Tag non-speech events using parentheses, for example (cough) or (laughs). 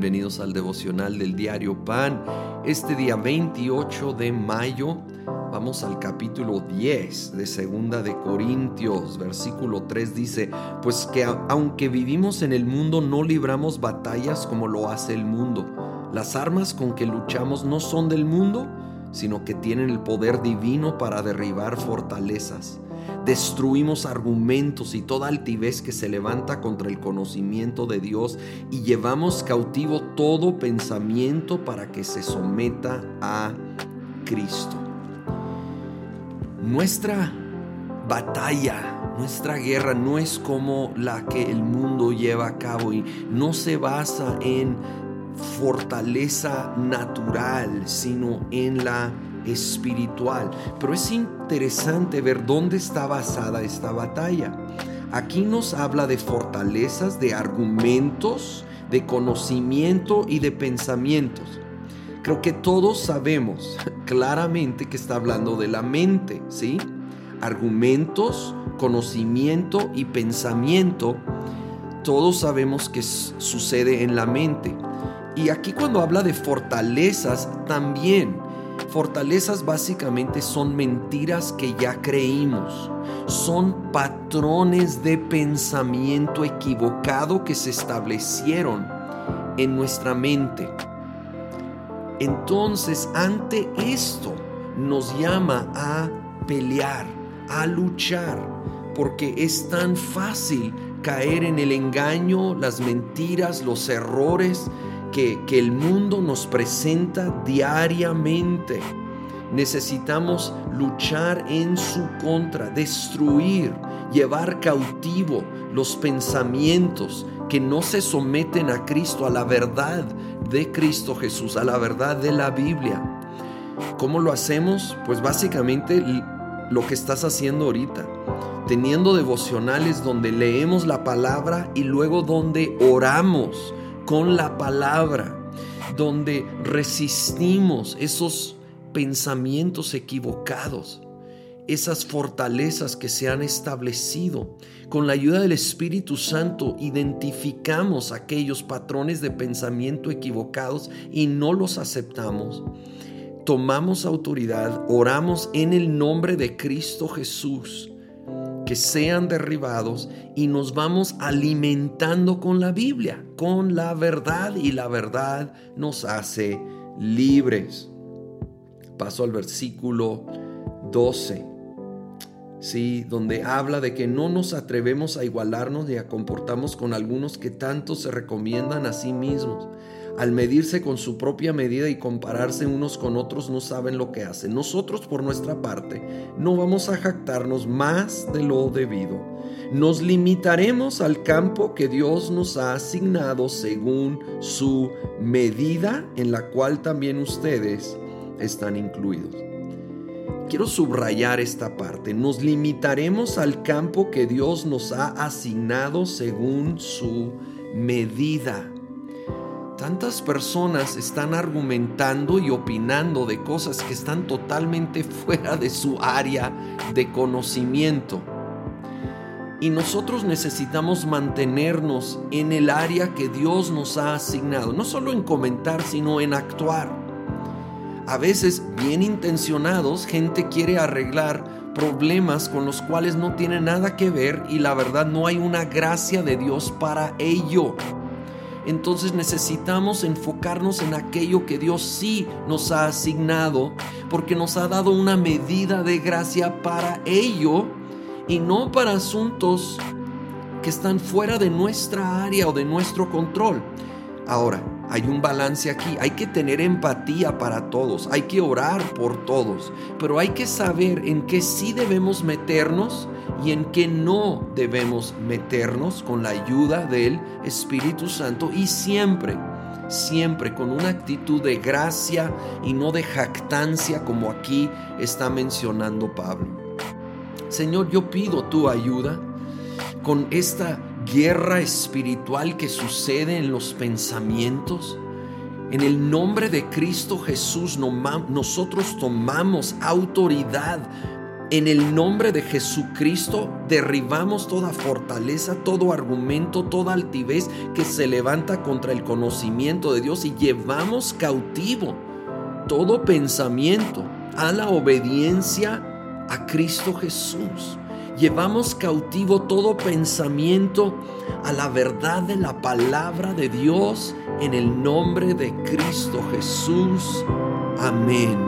Bienvenidos al devocional del diario Pan. Este día 28 de mayo vamos al capítulo 10 de Segunda de Corintios, versículo 3 dice, pues que aunque vivimos en el mundo no libramos batallas como lo hace el mundo. Las armas con que luchamos no son del mundo, sino que tienen el poder divino para derribar fortalezas destruimos argumentos y toda altivez que se levanta contra el conocimiento de Dios y llevamos cautivo todo pensamiento para que se someta a Cristo. Nuestra batalla, nuestra guerra no es como la que el mundo lleva a cabo y no se basa en fortaleza natural, sino en la espiritual. Pero es interesante ver dónde está basada esta batalla. Aquí nos habla de fortalezas, de argumentos, de conocimiento y de pensamientos. Creo que todos sabemos (laughs) claramente que está hablando de la mente, ¿sí? Argumentos, conocimiento y pensamiento, todos sabemos que sucede en la mente. Y aquí cuando habla de fortalezas, también Fortalezas básicamente son mentiras que ya creímos, son patrones de pensamiento equivocado que se establecieron en nuestra mente. Entonces, ante esto, nos llama a pelear, a luchar, porque es tan fácil caer en el engaño, las mentiras, los errores que, el mundo nos presenta diariamente. Necesitamos luchar en su contra, destruir, llevar cautivo los pensamientos que no se someten a Cristo, a la verdad de Cristo Jesús, a la verdad de la Biblia. ¿Cómo lo hacemos? Pues básicamente lo que estás haciendo ahorita, teniendo devocionales donde leemos la palabra y luego donde oramos con la palabra, donde resistimos esos pensamientos equivocados, esas fortalezas que se han establecido. Con la ayuda del Espíritu Santo identificamos aquellos patrones de pensamiento equivocados y no los aceptamos. Tomamos autoridad, oramos en el nombre de Cristo Jesús que sean derribados y nos vamos alimentando con la Biblia, con la verdad y la verdad nos hace libres. Paso al versículo 12. Sí, donde habla de que no nos atrevemos a igualarnos ni a comportarnos con algunos que tanto se recomiendan a sí mismos al medirse con su propia medida y compararse unos con otros, no saben lo que hacen. Nosotros, por nuestra parte, no vamos a jactarnos más de lo debido. Nos limitaremos al campo que Dios nos ha asignado según su medida, en la cual también ustedes están incluidos. Quiero subrayar esta parte. Nos limitaremos al campo que Dios nos ha asignado según su medida. Tantas personas están argumentando y opinando de cosas que están totalmente (laughs) fuera de su área de conocimiento. Y nosotros necesitamos mantenernos en el área que Dios nos ha asignado, no solo en comentar, sino en actuar. A veces, bien intencionados, gente quiere arreglar problemas con los cuales no tiene nada que ver y la verdad no hay una gracia de Dios para ello entonces necesitamos enfocarnos en aquello que Dios sí nos ha asignado, porque nos ha dado una medida de gracia para ello y no para asuntos que están fuera de nuestra área o de nuestro control. Ahora, hay un balance aquí, hay que tener empatía para todos, hay que orar por todos, pero hay que saber en qué sí debemos meternos y en qué no debemos meternos con la ayuda del Espíritu Santo. Y siempre, siempre con una actitud de gracia y no de jactancia como aquí está mencionando Pablo. Señor, yo pido tu ayuda con esta guerra espiritual que sucede en los pensamientos. En el nombre de Cristo Jesús nosotros tomamos autoridad En el nombre de Jesucristo derribamos toda fortaleza, todo argumento, toda altivez que se levanta contra el conocimiento de Dios y llevamos cautivo todo pensamiento a la obediencia a Cristo Jesús. Llevamos cautivo todo pensamiento a la verdad de la palabra de Dios en el nombre de Cristo Jesús. Amén.